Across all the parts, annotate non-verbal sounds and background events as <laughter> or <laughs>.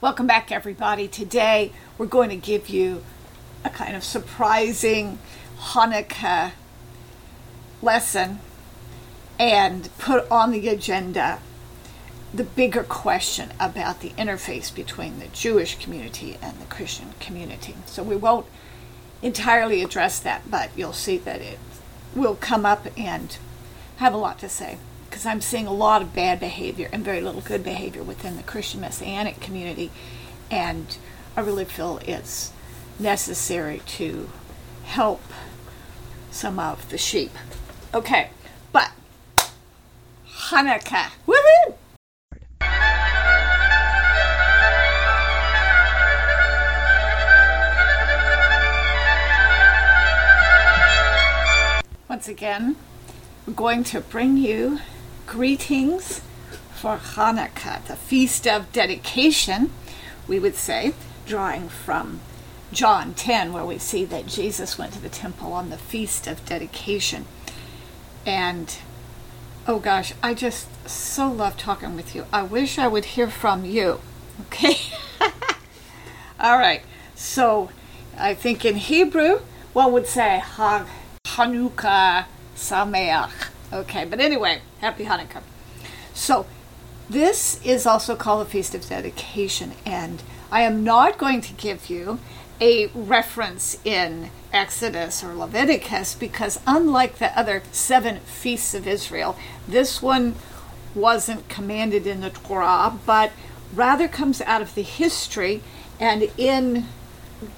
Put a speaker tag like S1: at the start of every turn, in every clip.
S1: Welcome back, everybody. Today we're going to give you a kind of surprising Hanukkah lesson and put on the agenda the bigger question about the interface between the Jewish community and the Christian community. So we won't entirely address that, but you'll see that it will come up and have a lot to say because I'm seeing a lot of bad behavior and very little good behavior within the Christian Messianic community, and I really feel it's necessary to help some of the sheep. Okay, but Hanukkah, woohoo! Once again, we're going to bring you greetings for Hanukkah, the feast of dedication, we would say, drawing from John 10, where we see that Jesus went to the temple on the feast of dedication. And oh gosh, I just so love talking with you. I wish I would hear from you. Okay? <laughs> All right. So I think in Hebrew, one would say Hanukkah Sameach. Okay, but anyway, happy Hanukkah. So, this is also called the Feast of Dedication, and I am not going to give you a reference in Exodus or Leviticus because, unlike the other seven feasts of Israel, this one wasn't commanded in the Torah, but rather comes out of the history and in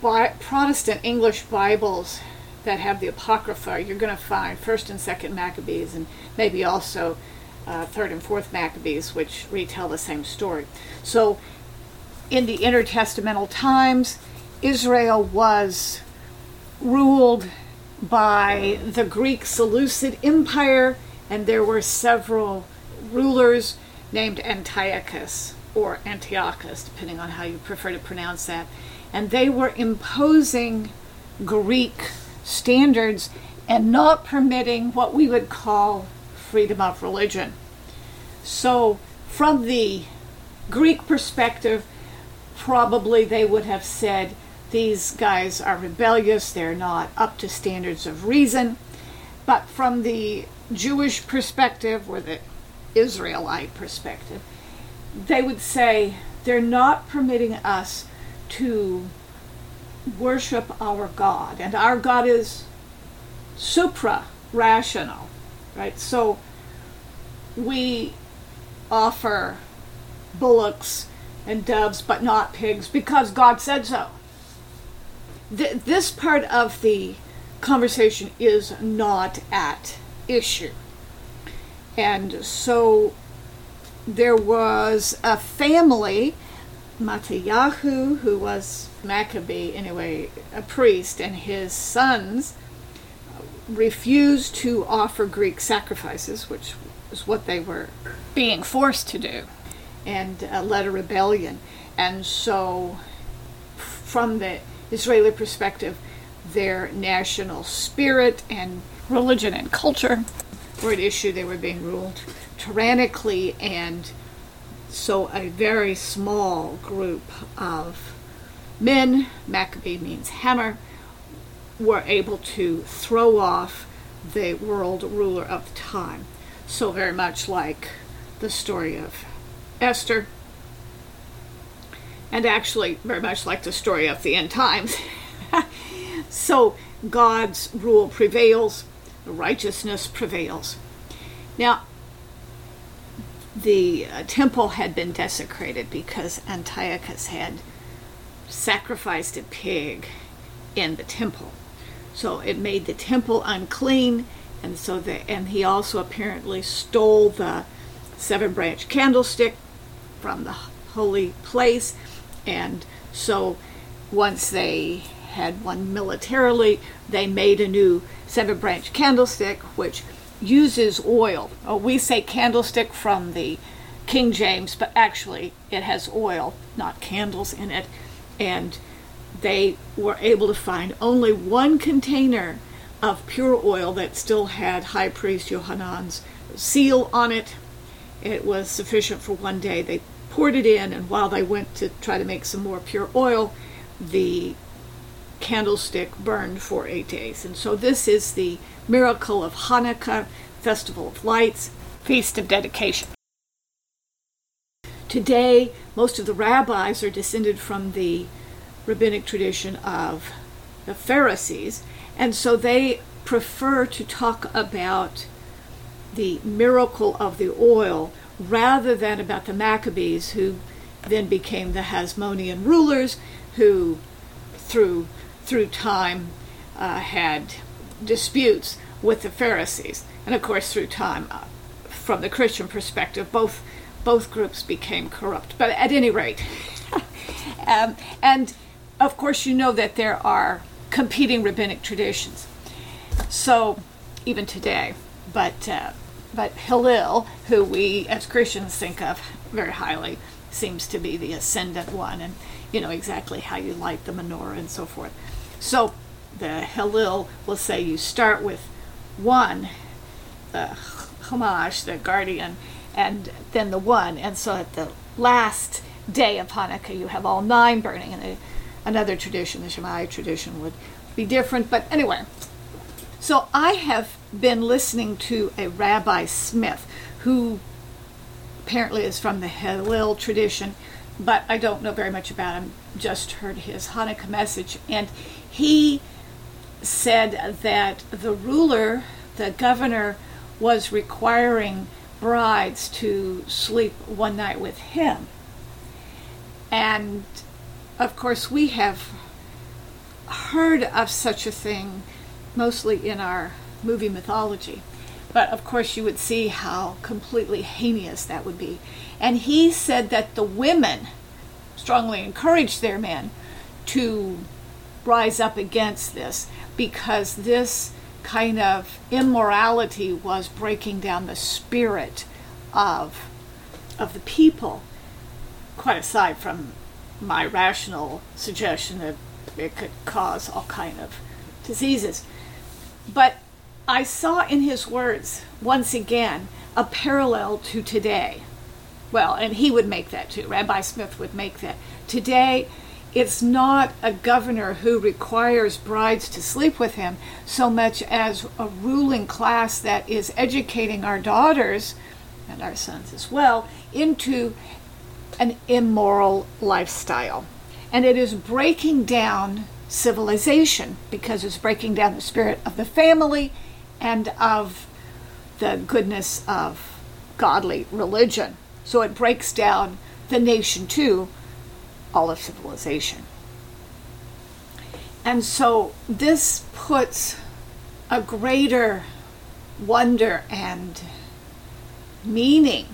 S1: Protestant English Bibles that have the Apocrypha, you're going to find First and Second Maccabees, and maybe also uh, Third and Fourth Maccabees, which retell the same story. So, in the intertestamental times, Israel was ruled by the Greek Seleucid Empire, and there were several rulers named Antiochus or Antiochus, depending on how you prefer to pronounce that. And they were imposing Greek standards and not permitting what we would call freedom of religion. So, from the Greek perspective, probably they would have said these guys are rebellious, they're not up to standards of reason. But from the Jewish perspective, or the Israelite perspective, they would say they're not permitting us to worship our God. And our God is supra rational, right? So we offer bullocks and doves, but not pigs, because God said so. Th- this part of the conversation is not at issue. And so there was a family Matayahu, who was Maccabee, anyway, a priest, and his sons refused to offer Greek sacrifices, which was what they were being forced to do, and uh, led a rebellion. And so, from the Israeli perspective, their national spirit and religion and culture were at issue. They were being ruled tyrannically and so a very small group of men, Maccabee means hammer, were able to throw off the world ruler of the time. So very much like the story of Esther, and actually very much like the story of the end times. <laughs> so God's rule prevails, righteousness prevails. Now, the uh, temple had been desecrated because Antiochus had sacrificed a pig in the temple. So it made the temple unclean, and so the, and he also apparently stole the seven branch candlestick from the holy place, and so once they had one militarily, they made a new seven branch candlestick, which uses oil. Oh, we say candlestick from the King James, but actually it has oil, not candles in it. And they were able to find only one container of pure oil that still had High Priest Yohanan's seal on it. It was sufficient for one day. They poured it in, and while they went to try to make some more pure oil, the candlestick burned for eight days. And so this is the miracle of Hanukkah, Festival of Lights, Feast of Dedication. Today, most of the rabbis are descended from the rabbinic tradition of the Pharisees, and so they prefer to talk about the miracle of the oil rather than about the Maccabees, who then became the Hasmonean rulers, who through through time uh, had disputes with the Pharisees, and of course through time, uh, from the Christian perspective, both both groups became corrupt. But at any rate, <laughs> um, and of course you know that there are competing rabbinic traditions. So even today, but uh, but Hillel, who we as Christians think of very highly, seems to be the ascendant one, and you know exactly how you light the menorah and so forth. So the Hillel will say you start with one, the shamash, the guardian, and then the one, and so at the last day of Hanukkah you have all nine burning, and another tradition, the Shammai tradition, would be different. But anyway, so I have been listening to a Rabbi Smith who apparently is from the Hillel tradition, but I don't know very much about him. Just heard his Hanukkah message, and he said that the ruler, the governor, was requiring brides to sleep one night with him. And of course, we have heard of such a thing mostly in our movie mythology. But of course, you would see how completely heinous that would be. And he said that the women strongly encouraged their men to rise up against this because this kind of immorality was breaking down the spirit of of the people quite aside from my rational suggestion that it could cause all kind of diseases but I saw in his words once again a parallel to today. Well, and he would make that too. Rabbi Smith would make that. Today, it's not a governor who requires brides to sleep with him so much as a ruling class that is educating our daughters and our sons as well into an immoral lifestyle. And it is breaking down civilization because it's breaking down the spirit of the family and of the goodness of godly religion. So it breaks down the nation too, all of civilization. And so this puts a greater wonder and meaning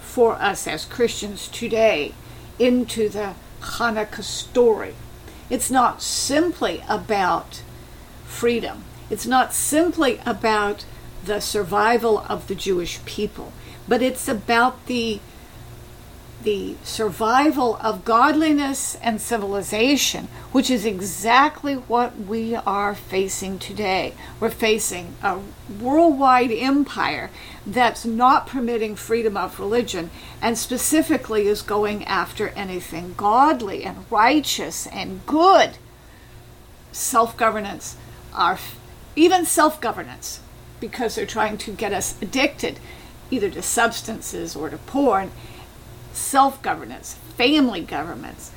S1: for us as Christians today into the Hanukkah story. It's not simply about freedom. It's not simply about the survival of the Jewish people, but it's about the the survival of godliness and civilization, which is exactly what we are facing today. We're facing a worldwide empire that's not permitting freedom of religion and specifically is going after anything godly and righteous and good. Self governance, even self governance, because they're trying to get us addicted either to substances or to porn self governance, family governments,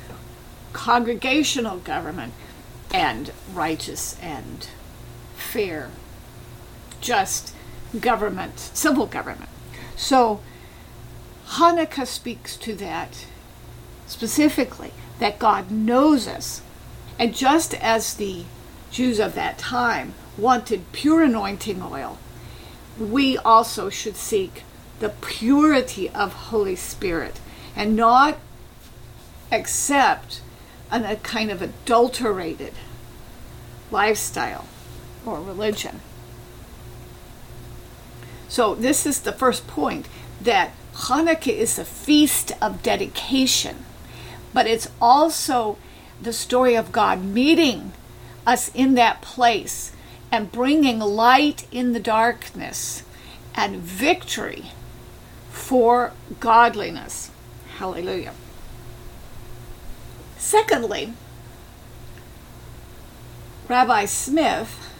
S1: congregational government, and righteous and fair, just government, civil government. So Hanukkah speaks to that specifically, that God knows us. And just as the Jews of that time wanted pure anointing oil, we also should seek the purity of Holy Spirit and not accept an, a kind of adulterated lifestyle or religion. So, this is the first point that Hanukkah is a feast of dedication, but it's also the story of God meeting us in that place and bringing light in the darkness and victory for godliness. Hallelujah. Secondly, Rabbi Smith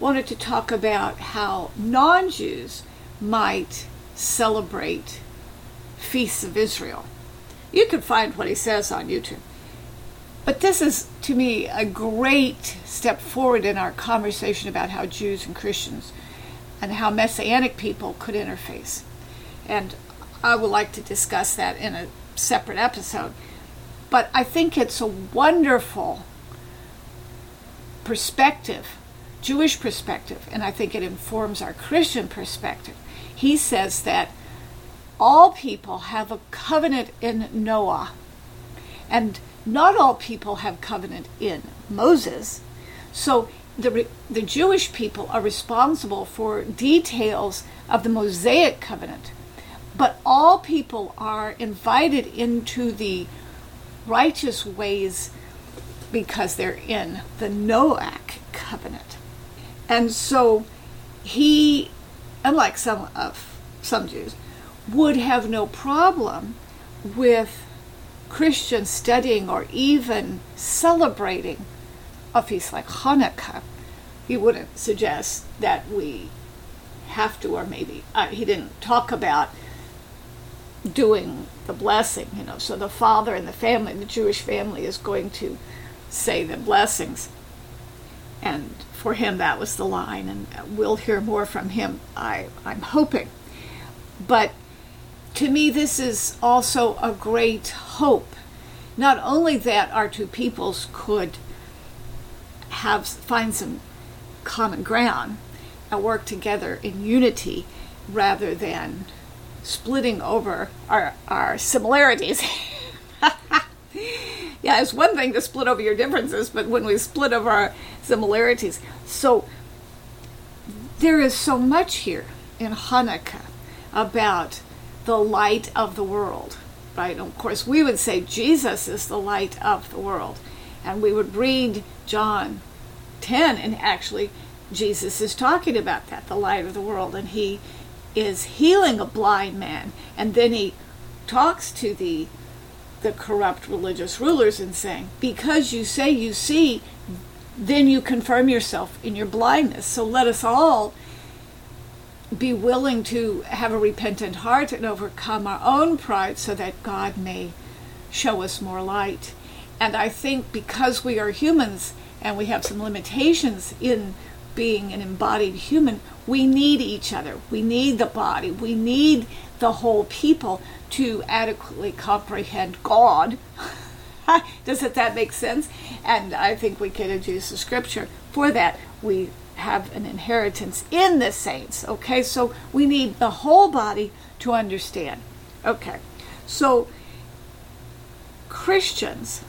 S1: wanted to talk about how non Jews might celebrate feasts of Israel. You can find what he says on YouTube. But this is, to me, a great step forward in our conversation about how Jews and Christians and how Messianic people could interface. And I would like to discuss that in a separate episode. But I think it's a wonderful perspective, Jewish perspective, and I think it informs our Christian perspective. He says that all people have a covenant in Noah, and not all people have covenant in Moses. So the, the Jewish people are responsible for details of the Mosaic covenant, but all people are invited into the righteous ways because they're in the Noahic covenant. And so he, unlike some of some Jews, would have no problem with Christians studying or even celebrating a feast like Hanukkah. He wouldn't suggest that we have to, or maybe uh, he didn't talk about doing the blessing, you know. So the father and the family, the Jewish family, is going to say the blessings. And for him, that was the line, and we'll hear more from him, I, I'm hoping. But to me, this is also a great hope. Not only that our two peoples could have find some common ground and work together in unity rather than splitting over our, our similarities. <laughs> yeah, it's one thing to split over your differences, but when we split over our similarities. So there is so much here in Hanukkah about the light of the world, right? And of course, we would say Jesus is the light of the world. And we would read John 10, and actually, Jesus is talking about that, the light of the world. And he is healing a blind man. And then he talks to the the corrupt religious rulers and saying, Because you say you see, then you confirm yourself in your blindness. So let us all be willing to have a repentant heart and overcome our own pride so that God may show us more light. And I think because we are humans and we have some limitations in being an embodied human, we need each other. We need the body. We need the whole people to adequately comprehend God. <laughs> Does it that make sense? And I think we can use the scripture for that. We have an inheritance in the saints. Okay, so we need the whole body to understand. Okay, so Christians,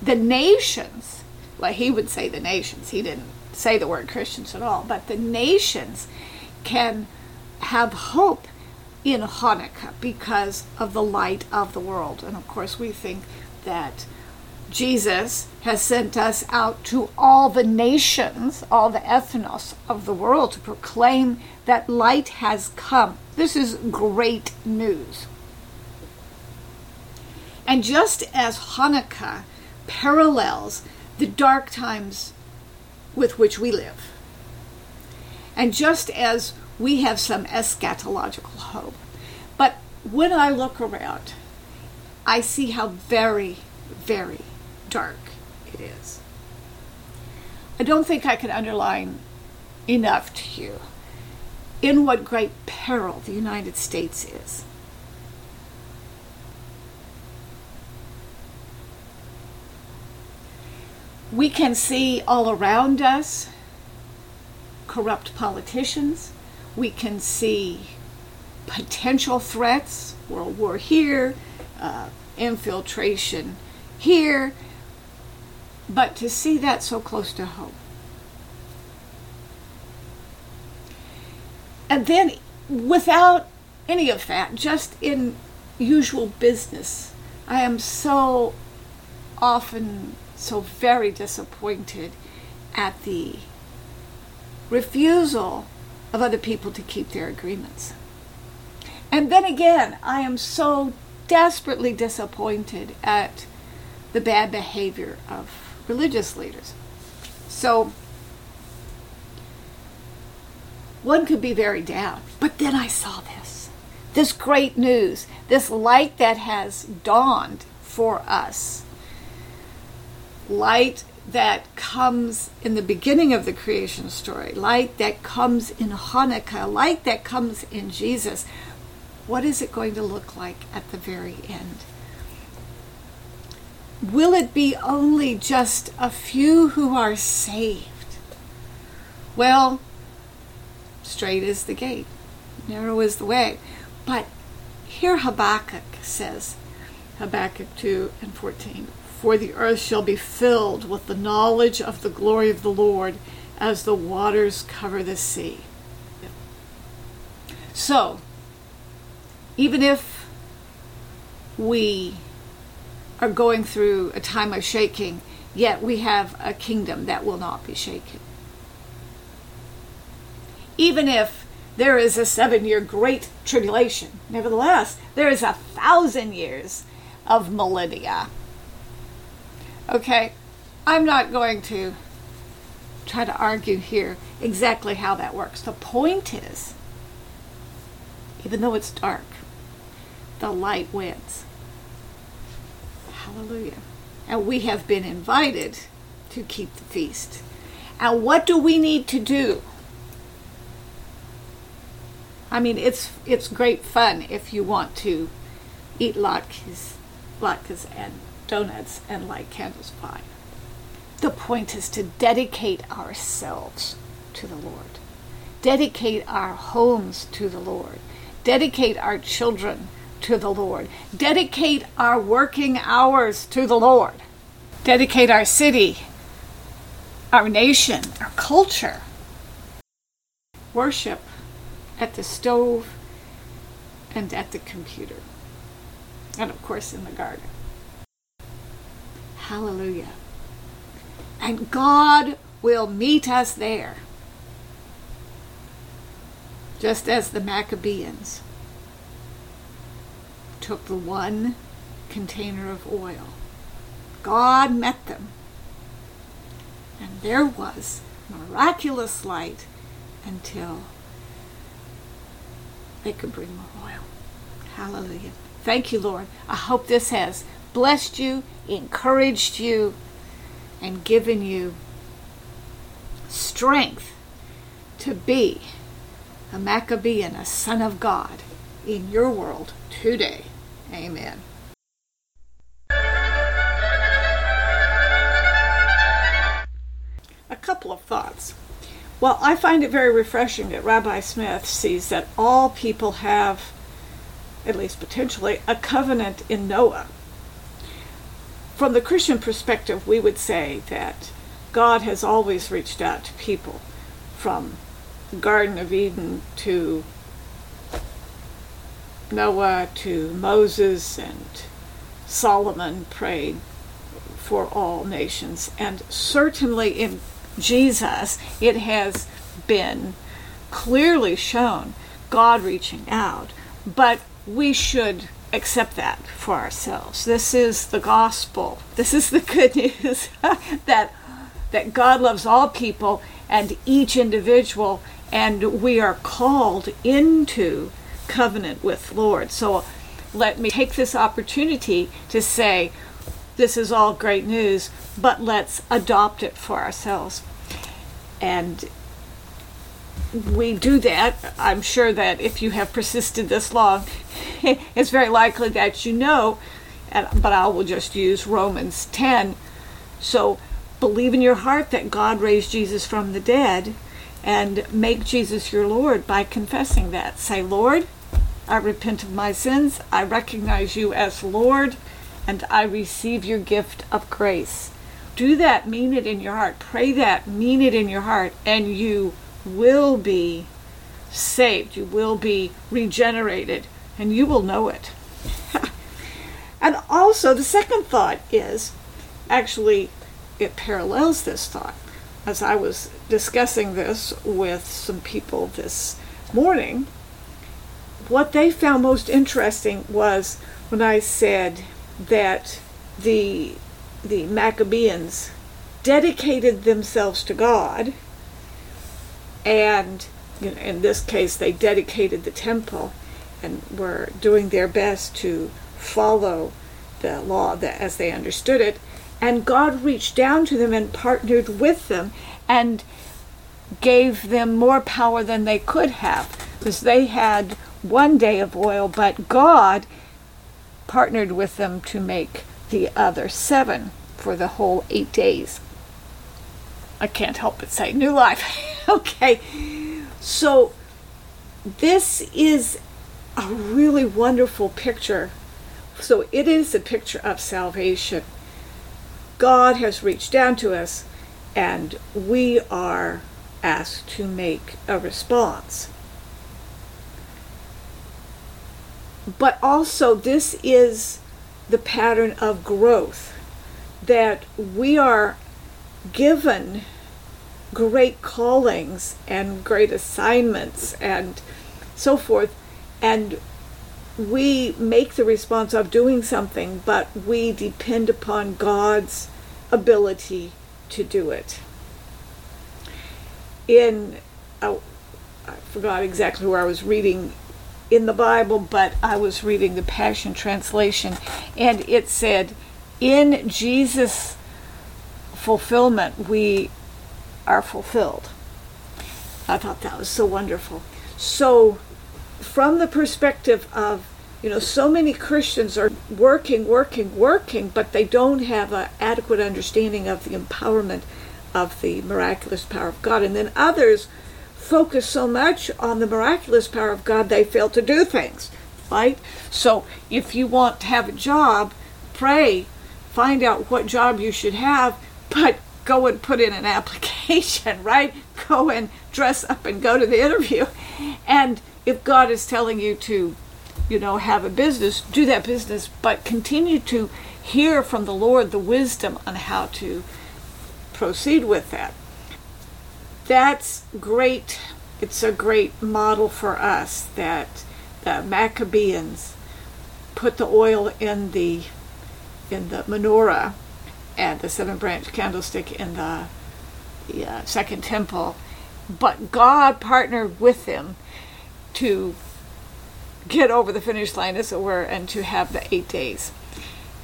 S1: the nations, like he would say the nations, he didn't say the word Christians at all, but the nations can have hope in Hanukkah because of the light of the world. And of course, we think that Jesus has sent us out to all the nations, all the ethnos of the world to proclaim that light has come. This is great news. And just as Hanukkah parallels the dark times with which we live, and just as we have some eschatological hope, but when I look around, I see how very, very dark it is. I don't think I can underline enough to you in what great peril the United States is. We can see all around us corrupt politicians. We can see potential threats, World War here, uh, infiltration here, but to see that so close to home. And then, without any of that, just in usual business, I am so often so very disappointed at the refusal of other people to keep their agreements. And then again, I am so desperately disappointed at the bad behavior of religious leaders. So one could be very down. But then I saw this this great news, this light that has dawned for us. Light that comes in the beginning of the creation story, light that comes in Hanukkah, light that comes in Jesus. What is it going to look like at the very end? Will it be only just a few who are saved? Well, straight is the gate, narrow is the way. But here Habakkuk says, Habakkuk 2 and 14, For the earth shall be filled with the knowledge of the glory of the Lord as the waters cover the sea. So, even if we are going through a time of shaking, yet we have a kingdom that will not be shaken. Even if there is a seven year great tribulation, nevertheless, there is a thousand years of millennia. Okay, I'm not going to try to argue here exactly how that works. The point is, even though it's dark, the light wins. Hallelujah. And we have been invited to keep the feast. And what do we need to do? I mean, it's it's great fun if you want to eat latkes, latkes and donuts and light candles pie. The point is to dedicate ourselves to the Lord, dedicate our homes to the Lord, dedicate our children to the Lord. Dedicate our working hours to the Lord. Dedicate our city, our nation, our culture. Worship at the stove and at the computer. And of course in the garden. Hallelujah. And God will meet us there. Just as the Maccabees took the one container of oil. God met them. And there was miraculous light until they could bring more oil. Hallelujah. Thank you, Lord. I hope this has blessed you, encouraged you, and given you strength to be a Maccabean, a son of God in your world today. Amen. A couple of thoughts. Well, I find it very refreshing that Rabbi Smith sees that all people have, at least potentially, a covenant in Noah. From the Christian perspective, we would say that God has always reached out to people from the Garden of Eden to Noah to Moses and Solomon prayed for all nations. And certainly in Jesus, it has been clearly shown God reaching out. But we should accept that for ourselves. This is the gospel. This is the good <laughs> news <laughs> that that God loves all people and each individual and we are called into covenant with Lord. So let me take this opportunity to say, this is all great news, but let's adopt it for ourselves. And we do that. I'm sure that if you have persisted this long, <laughs> it's very likely that you know, but I will just use Romans 10. So believe in your heart that God raised Jesus from the dead and make Jesus your Lord by confessing that. Say, Lord, I repent of my sins. I recognize you as Lord, and I receive your gift of grace. Do that, mean it in your heart. Pray that, mean it in your heart, and you will be saved. You will be regenerated, and you will know it. <laughs> and also, the second thought is actually, it parallels this thought. As I was discussing this with some people this morning, what they found most interesting was when I said that the the Maccabeans dedicated themselves to God, and you know, in this case, they dedicated the temple and were doing their best to follow the law that, as they understood it. And God reached down to them and partnered with them and gave them more power than they could have because they had one day of oil, but God partnered with them to make the other seven for the whole eight days. I can't help but say new life. <laughs> <laughs> okay. So this is a really wonderful picture. So it is a picture of salvation. God has reached down to us and we are asked to make a response. But also, this is the pattern of growth that we are given great callings and great assignments and so forth, and we make the response of doing something, but we depend upon God's ability to do it. In, oh, I forgot exactly where I was reading in the Bible, but I was reading the Passion Translation, and it said, In Jesus' fulfillment, we are fulfilled. I thought that was so wonderful. So, from the perspective of, you know, so many Christians are working, working, working, but they don't have an adequate understanding of the empowerment of the miraculous power of God. And then others focus so much on the miraculous power of God, they fail to do things, right? So if you want to have a job, pray, find out what job you should have, <laughs> but go and put in an application, <laughs> right? Go and dress up and go to the interview. And if God is telling you to, you know, have a business, do that business, but continue to hear from the Lord the wisdom on how to proceed with that that's great. It's a great model for us that the Maccabeans put the oil in the in the menorah and the seven branch candlestick in the, uh, second temple, but God partnered with them to get over the finish line, as it were, and to have the eight days.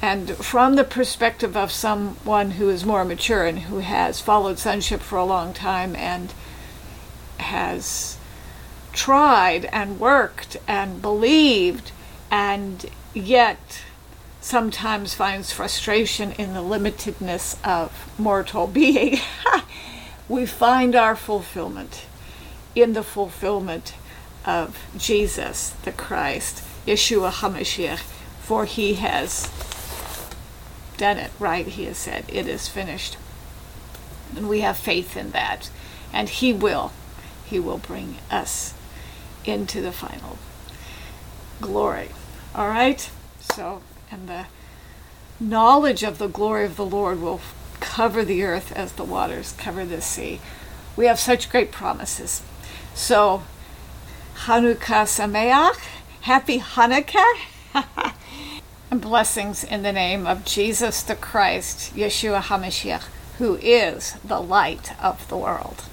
S1: And from the perspective of someone who is more mature and who has followed sonship for a long time and has tried and worked and believed and yet sometimes finds frustration in the limitedness of mortal being, <laughs> we find our fulfillment in the fulfillment of Jesus the Christ, Yeshua HaMashiach, for he has done it right. He has said, It is finished. And we have faith in that. And He will. He will bring us into the final glory. All right? So, and the knowledge of the glory of the Lord will cover the earth as the waters cover the sea. We have such great promises. So, Hanukkah Sameach, happy Hanukkah. <laughs> and blessings in the name of Jesus the Christ, Yeshua HaMashiach, who is the light of the world.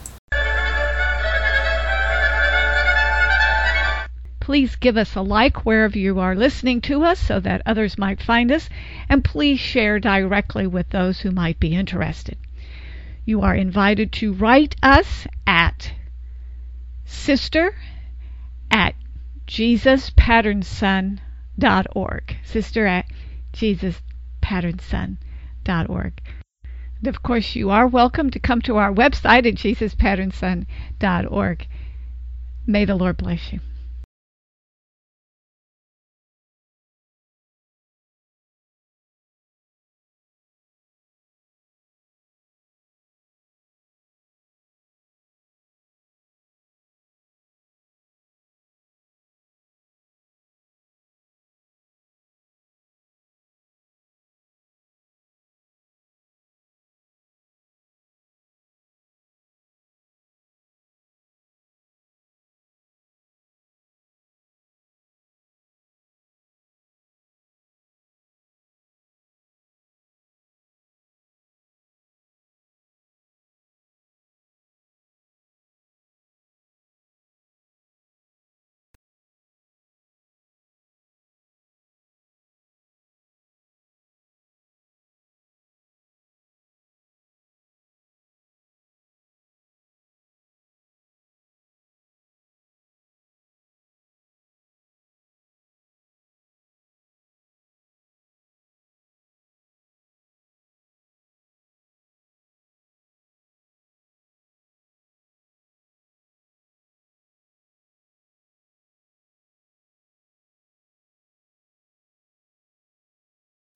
S1: Please give us a like wherever you are listening to us so that others might find us, and please share directly with those who might be interested. You are invited to write us at sister at jesuspatternson.com org. Sister at jesuspatternson.org. And of course, you are welcome to come to our website at jesuspatternson.org. May the Lord bless you.